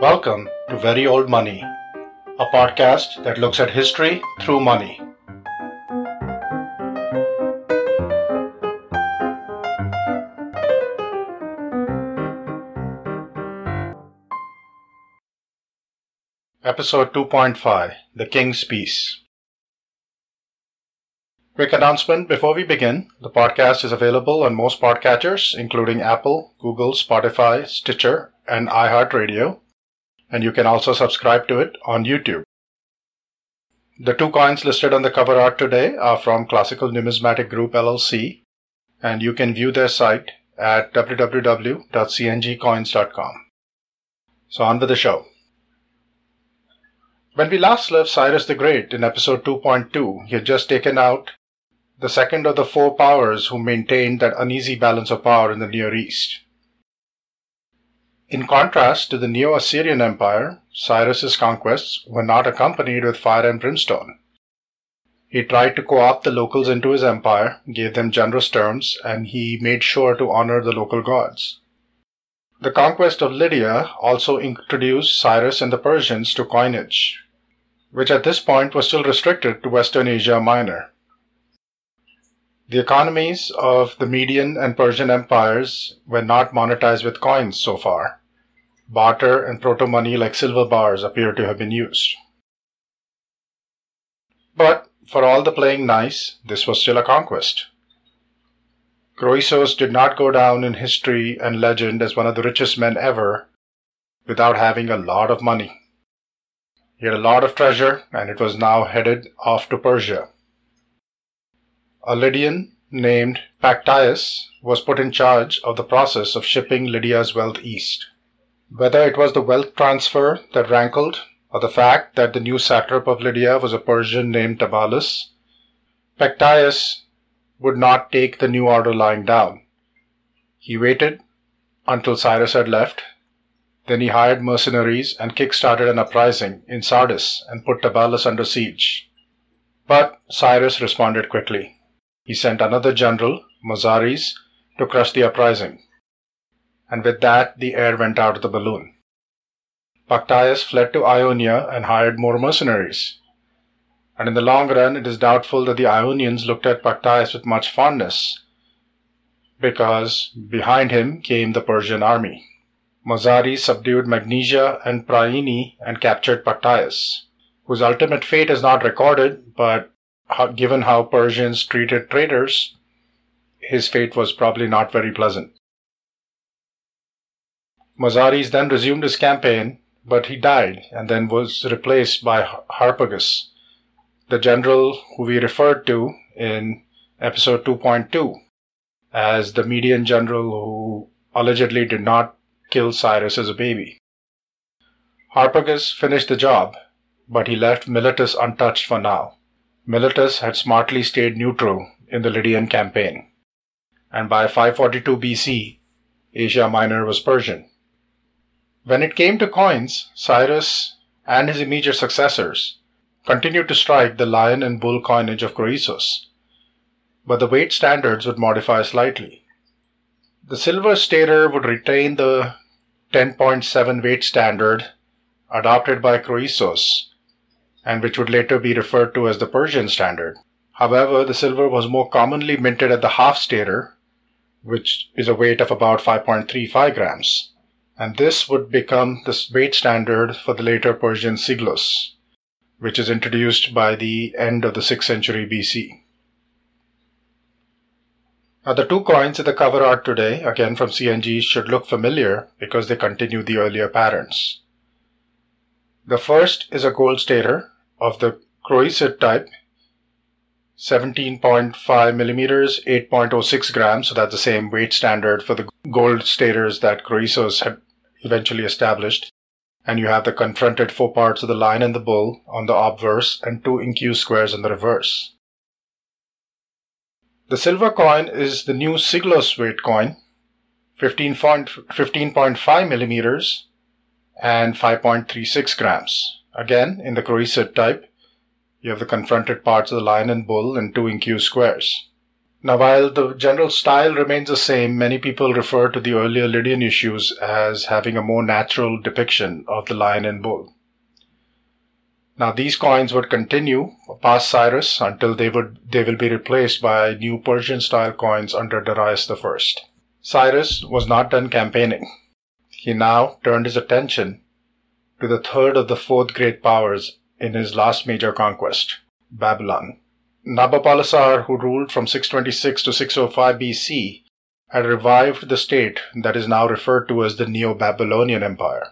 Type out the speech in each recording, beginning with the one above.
Welcome to Very Old Money, a podcast that looks at history through money. Episode 2.5 The King's Peace. Quick announcement before we begin the podcast is available on most podcatchers, including Apple, Google, Spotify, Stitcher, and iHeartRadio, and you can also subscribe to it on YouTube. The two coins listed on the cover art today are from Classical Numismatic Group LLC, and you can view their site at www.cngcoins.com. So, on with the show. When we last left Cyrus the Great in episode 2.2, he had just taken out the second of the four powers who maintained that uneasy balance of power in the Near East. In contrast to the Neo Assyrian Empire, Cyrus's conquests were not accompanied with fire and brimstone. He tried to co opt the locals into his empire, gave them generous terms, and he made sure to honor the local gods. The conquest of Lydia also introduced Cyrus and the Persians to coinage, which at this point was still restricted to Western Asia Minor. The economies of the Median and Persian empires were not monetized with coins so far. Barter and proto money like silver bars appear to have been used. But for all the playing nice, this was still a conquest. Croesus did not go down in history and legend as one of the richest men ever without having a lot of money. He had a lot of treasure and it was now headed off to Persia. A Lydian named Pactyas was put in charge of the process of shipping Lydia's wealth east. Whether it was the wealth transfer that rankled, or the fact that the new satrap of Lydia was a Persian named Tabalus, Pactyas would not take the new order lying down. He waited until Cyrus had left. Then he hired mercenaries and kick-started an uprising in Sardis and put Tabalus under siege. But Cyrus responded quickly. He sent another general, Mazares, to crush the uprising. And with that, the air went out of the balloon. Pactyas fled to Ionia and hired more mercenaries. And in the long run, it is doubtful that the Ionians looked at Pactyas with much fondness, because behind him came the Persian army. Mazares subdued Magnesia and Priene and captured Pactyas, whose ultimate fate is not recorded, but given how Persians treated traitors, his fate was probably not very pleasant. Mazares then resumed his campaign, but he died and then was replaced by Harpagus, the general who we referred to in episode 2.2 as the Median general who allegedly did not kill Cyrus as a baby. Harpagus finished the job, but he left Miletus untouched for now. Miletus had smartly stayed neutral in the Lydian campaign, and by 542 BC, Asia Minor was Persian. When it came to coins, Cyrus and his immediate successors continued to strike the lion and bull coinage of Croesus, but the weight standards would modify slightly. The silver stater would retain the 10.7 weight standard adopted by Croesus and which would later be referred to as the Persian standard. However, the silver was more commonly minted at the half stater, which is a weight of about 5.35 grams, and this would become the weight standard for the later Persian siglos, which is introduced by the end of the 6th century BC. Now, the two coins in the cover art today, again from CNG, should look familiar because they continue the earlier patterns. The first is a gold stater of the Croesus type, 17.5 millimeters, 8.06 grams. So that's the same weight standard for the gold staters that Croesus had eventually established. And you have the confronted foreparts of the lion and the bull on the obverse and two incused squares on the reverse. The silver coin is the new Siglos weight coin, 15.5 millimeters and 5.36 grams. Again, in the Croesus type, you have the confronted parts of the lion and bull and two incused squares. Now, while the general style remains the same, many people refer to the earlier Lydian issues as having a more natural depiction of the lion and bull. Now, these coins would continue past Cyrus until they would they will be replaced by new Persian style coins under Darius I. Cyrus was not done campaigning. He now turned his attention to the third of the fourth great powers in his last major conquest, Babylon. Nabopolassar, who ruled from 626 to 605 BC, had revived the state that is now referred to as the Neo Babylonian Empire.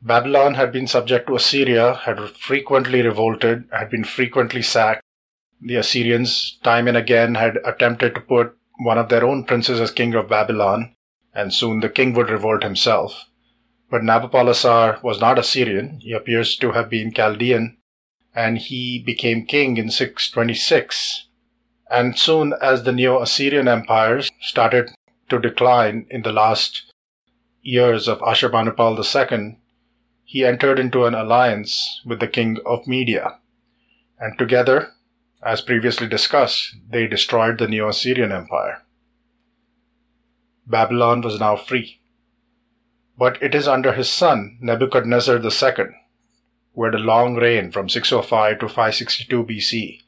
Babylon had been subject to Assyria, had frequently revolted, had been frequently sacked. The Assyrians, time and again, had attempted to put one of their own princes as king of Babylon, and soon the king would revolt himself. But Nabopolassar was not Assyrian, he appears to have been Chaldean and he became king in 626. And soon as the Neo Assyrian empires started to decline in the last years of Ashurbanipal II, he entered into an alliance with the king of Media. And together, as previously discussed, they destroyed the Neo Assyrian Empire. Babylon was now free. But it is under his son, Nebuchadnezzar II, were the long reign from 605 to 562 BC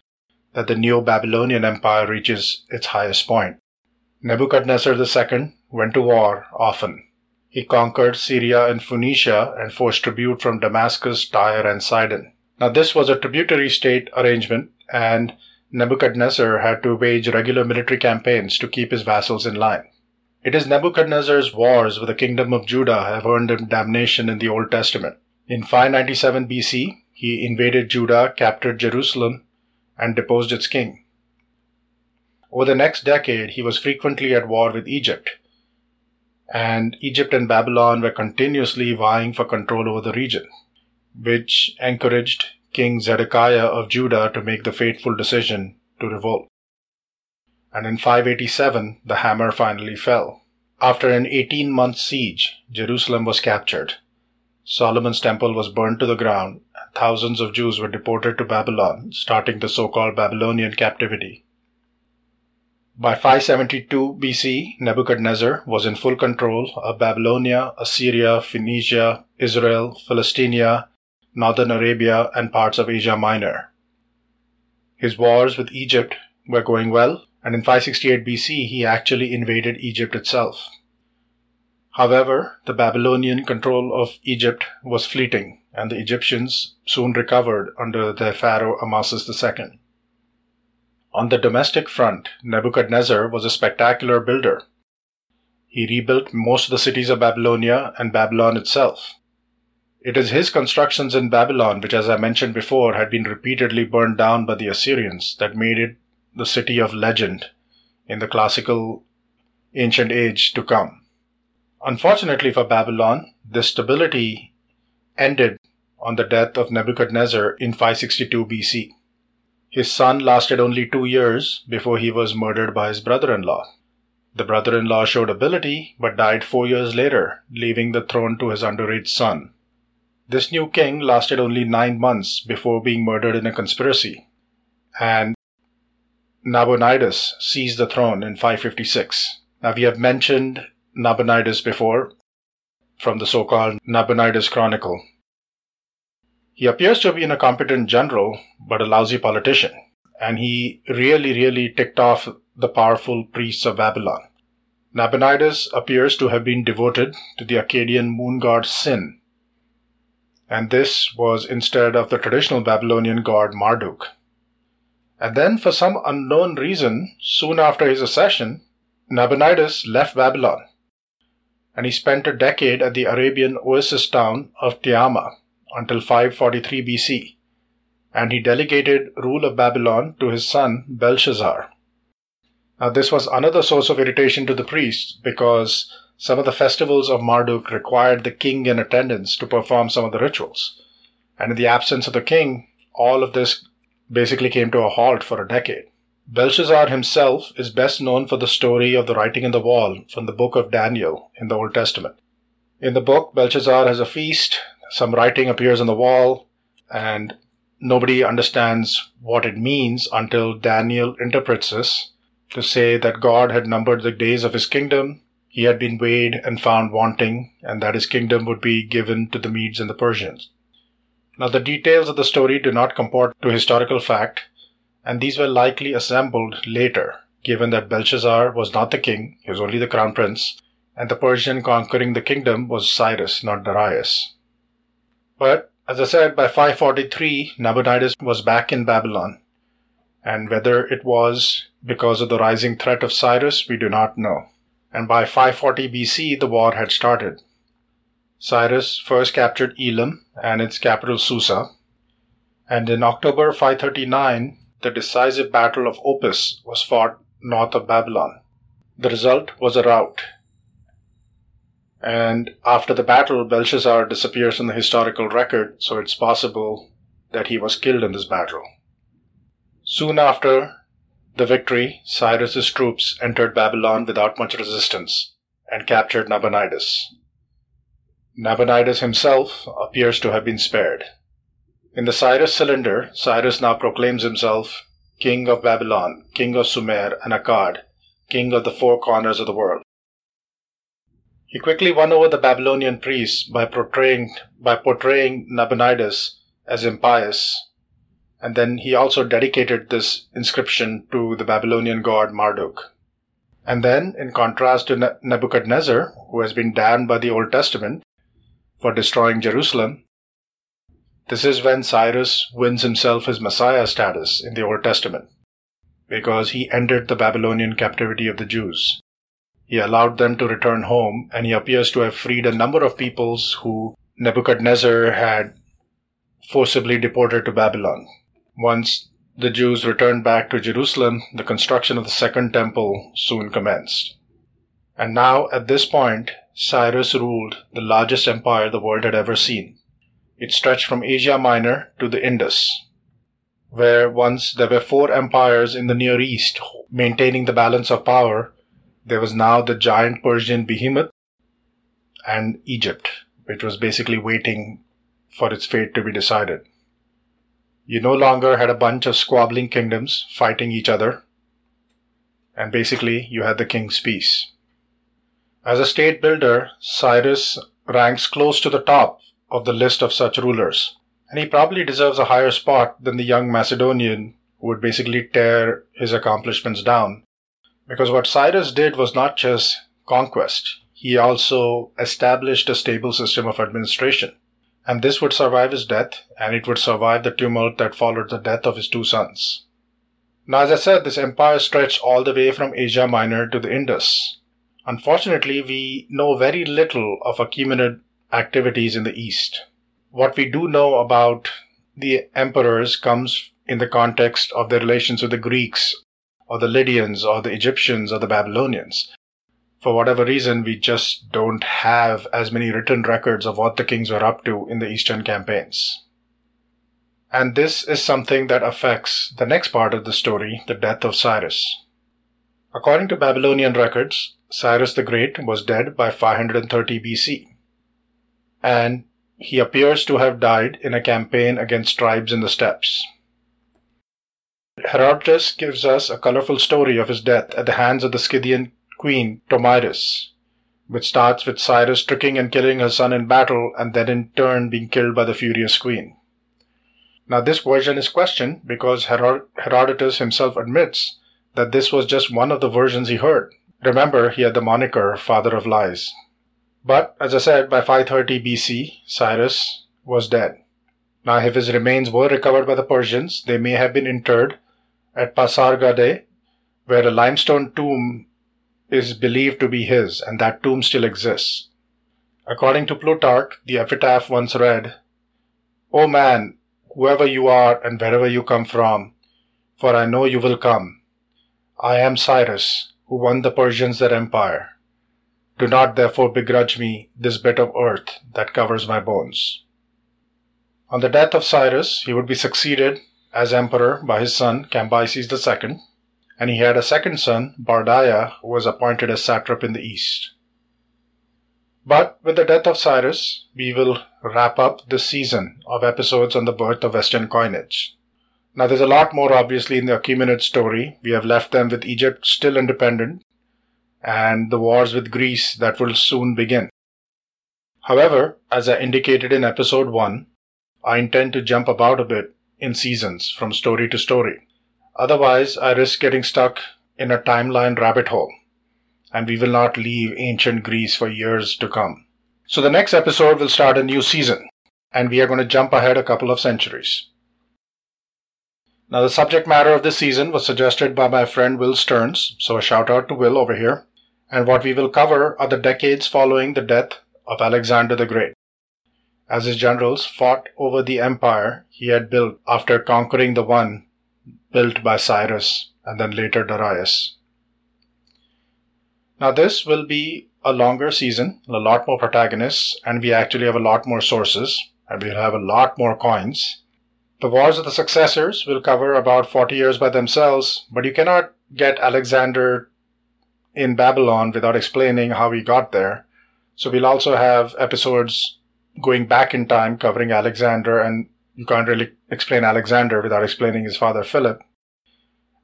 that the Neo Babylonian Empire reaches its highest point. Nebuchadnezzar II went to war often. He conquered Syria and Phoenicia and forced tribute from Damascus, Tyre, and Sidon. Now, this was a tributary state arrangement, and Nebuchadnezzar had to wage regular military campaigns to keep his vassals in line. It is Nebuchadnezzar's wars with the kingdom of Judah have earned him damnation in the Old Testament. In 597 BC, he invaded Judah, captured Jerusalem, and deposed its king. Over the next decade, he was frequently at war with Egypt, and Egypt and Babylon were continuously vying for control over the region, which encouraged King Zedekiah of Judah to make the fateful decision to revolt. And in 587, the hammer finally fell. After an 18 month siege, Jerusalem was captured Solomon's temple was burned to the ground, and thousands of Jews were deported to Babylon, starting the so called Babylonian captivity. By 572 BC, Nebuchadnezzar was in full control of Babylonia, Assyria, Phoenicia, Israel, Philistia, northern Arabia, and parts of Asia Minor. His wars with Egypt were going well, and in 568 BC he actually invaded Egypt itself. However, the Babylonian control of Egypt was fleeting, and the Egyptians soon recovered under their pharaoh Amasis II. On the domestic front, Nebuchadnezzar was a spectacular builder. He rebuilt most of the cities of Babylonia and Babylon itself. It is his constructions in Babylon, which, as I mentioned before, had been repeatedly burned down by the Assyrians, that made it the city of legend in the classical ancient age to come. Unfortunately for Babylon, this stability ended on the death of Nebuchadnezzar in 562 BC. His son lasted only two years before he was murdered by his brother in law. The brother in law showed ability but died four years later, leaving the throne to his underage son. This new king lasted only nine months before being murdered in a conspiracy, and Nabonidus seized the throne in 556. Now, we have mentioned Nabonidus before from the so called Nabonidus Chronicle. He appears to have been a competent general, but a lousy politician, and he really, really ticked off the powerful priests of Babylon. Nabonidus appears to have been devoted to the Akkadian moon god Sin, and this was instead of the traditional Babylonian god Marduk. And then, for some unknown reason, soon after his accession, Nabonidus left Babylon and he spent a decade at the Arabian oasis town of Tiama until 543 BC, and he delegated rule of Babylon to his son Belshazzar. Now, this was another source of irritation to the priests because some of the festivals of Marduk required the king in attendance to perform some of the rituals. And in the absence of the king, all of this basically came to a halt for a decade. Belshazzar himself is best known for the story of the writing on the wall from the book of Daniel in the Old Testament. In the book, Belshazzar has a feast, some writing appears on the wall, and nobody understands what it means until Daniel interprets this to say that God had numbered the days of his kingdom, he had been weighed and found wanting, and that his kingdom would be given to the Medes and the Persians. Now, the details of the story do not comport to historical fact, and these were likely assembled later, given that Belshazzar was not the king, he was only the crown prince, and the Persian conquering the kingdom was Cyrus, not Darius. But, as I said, by 543, Nabonidus was back in Babylon, and whether it was because of the rising threat of Cyrus, we do not know. And by 540 BC, the war had started. Cyrus first captured Elam and its capital Susa, and in October 539, the decisive Battle of Opis was fought north of Babylon. The result was a rout. And after the battle, Belshazzar disappears from the historical record, so it's possible that he was killed in this battle. Soon after the victory, Cyrus's troops entered Babylon without much resistance and captured Nabonidus. Nabonidus himself appears to have been spared. In the Cyrus cylinder, Cyrus now proclaims himself king of Babylon, king of Sumer and Akkad, king of the four corners of the world. He quickly won over the Babylonian priests by portraying, by portraying Nabonidus as impious and then he also dedicated this inscription to the Babylonian god Marduk. And then, in contrast to Nebuchadnezzar, who has been damned by the Old Testament for destroying Jerusalem, this is when Cyrus wins himself his Messiah status in the Old Testament, because he ended the Babylonian captivity of the Jews. He allowed them to return home, and he appears to have freed a number of peoples who Nebuchadnezzar had forcibly deported to Babylon. Once the Jews returned back to Jerusalem, the construction of the Second Temple soon commenced. And now, at this point, Cyrus ruled the largest empire the world had ever seen. It stretched from Asia Minor to the Indus, where once there were four empires in the Near East maintaining the balance of power, there was now the giant Persian behemoth and Egypt, which was basically waiting for its fate to be decided. You no longer had a bunch of squabbling kingdoms fighting each other, and basically you had the king's peace. As a state builder, Cyrus ranks close to the top of the list of such rulers, and he probably deserves a higher spot than the young Macedonian who would basically tear his accomplishments down. Because what Cyrus did was not just conquest, he also established a stable system of administration and this would survive his death, and it would survive the tumult that followed the death of his two sons. Now, as I said, this empire stretched all the way from Asia Minor to the Indus. Unfortunately, we know very little of Achaemenid activities in the East. What we do know about the emperors comes in the context of their relations with the Greeks, or the Lydians, or the Egyptians, or the Babylonians for whatever reason, we just don't have as many written records of what the kings were up to in the eastern campaigns. And this is something that affects the next part of the story, the death of Cyrus. According to Babylonian records, Cyrus the Great was dead by 530 BC. And he appears to have died in a campaign against tribes in the steppes. Herodotus gives us a colorful story of his death at the hands of the Scythian queen Tomyris, which starts with Cyrus tricking and killing her son in battle and then in turn being killed by the furious queen. Now, this version is questioned because Herodotus himself admits that this was just one of the versions he heard. Remember, he had the moniker Father of Lies. But, as I said, by 530 BC, Cyrus was dead. Now, if his remains were recovered by the Persians, they may have been interred at Pasargadae, where a limestone tomb is believed to be his, and that tomb still exists. According to Plutarch, the epitaph once read, O man, whoever you are and wherever you come from, for I know you will come. I am Cyrus, who won the Persians their empire. Do not therefore begrudge me this bit of earth that covers my bones. On the death of Cyrus, he would be succeeded as emperor by his son Cambyses II, and he had a second son, Bardiya, who was appointed as satrap in the east. But with the death of Cyrus, we will wrap up this season of episodes on the birth of Western coinage. Now, there's a lot more obviously in the Achaemenid story. We have left them with Egypt still independent and the wars with Greece that will soon begin. However, as I indicated in episode 1, I intend to jump about a bit in seasons from story to story. Otherwise, I risk getting stuck in a timeline rabbit hole, and we will not leave ancient Greece for years to come. So, the next episode will start a new season, and we are going to jump ahead a couple of centuries. Now, the subject matter of this season was suggested by my friend Will Stearns, so a shout out to Will over here. And what we will cover are the decades following the death of Alexander the Great, as his generals fought over the empire he had built after conquering the one built by Cyrus and then later Darius. Now, this will be a longer season, a lot more protagonists, and we actually have a lot more sources, and we'll have a lot more coins. The Wars of the Successors will cover about 40 years by themselves, but you cannot get Alexander in Babylon without explaining how he got there. So we'll also have episodes going back in time covering Alexander, and you can't really explain Alexander without explaining his father Philip.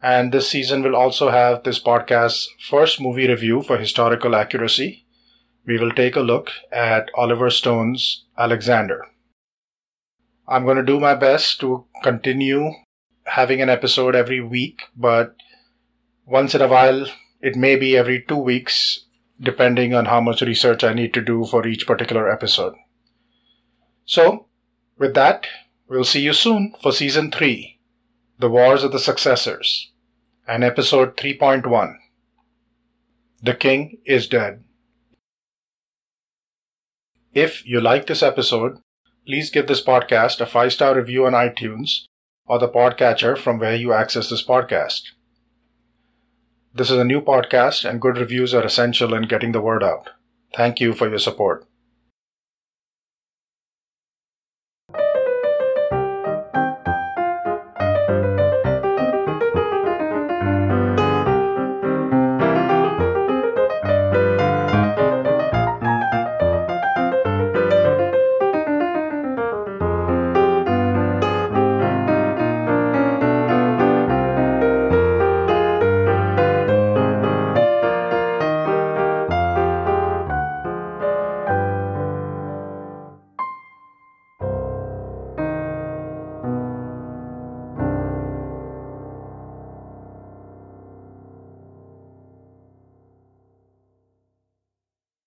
And this season will also have this podcast's first movie review for historical accuracy. We will take a look at Oliver Stone's Alexander. I'm going to do my best to continue having an episode every week, but once in a while, it may be every two weeks, depending on how much research I need to do for each particular episode. So, with that, we'll see you soon for season 3 The Wars of the Successors and episode 3.1 The King is Dead. If you like this episode, please give this podcast a five star review on iTunes or the podcatcher from where you access this podcast. This is a new podcast, and good reviews are essential in getting the word out. Thank you for your support.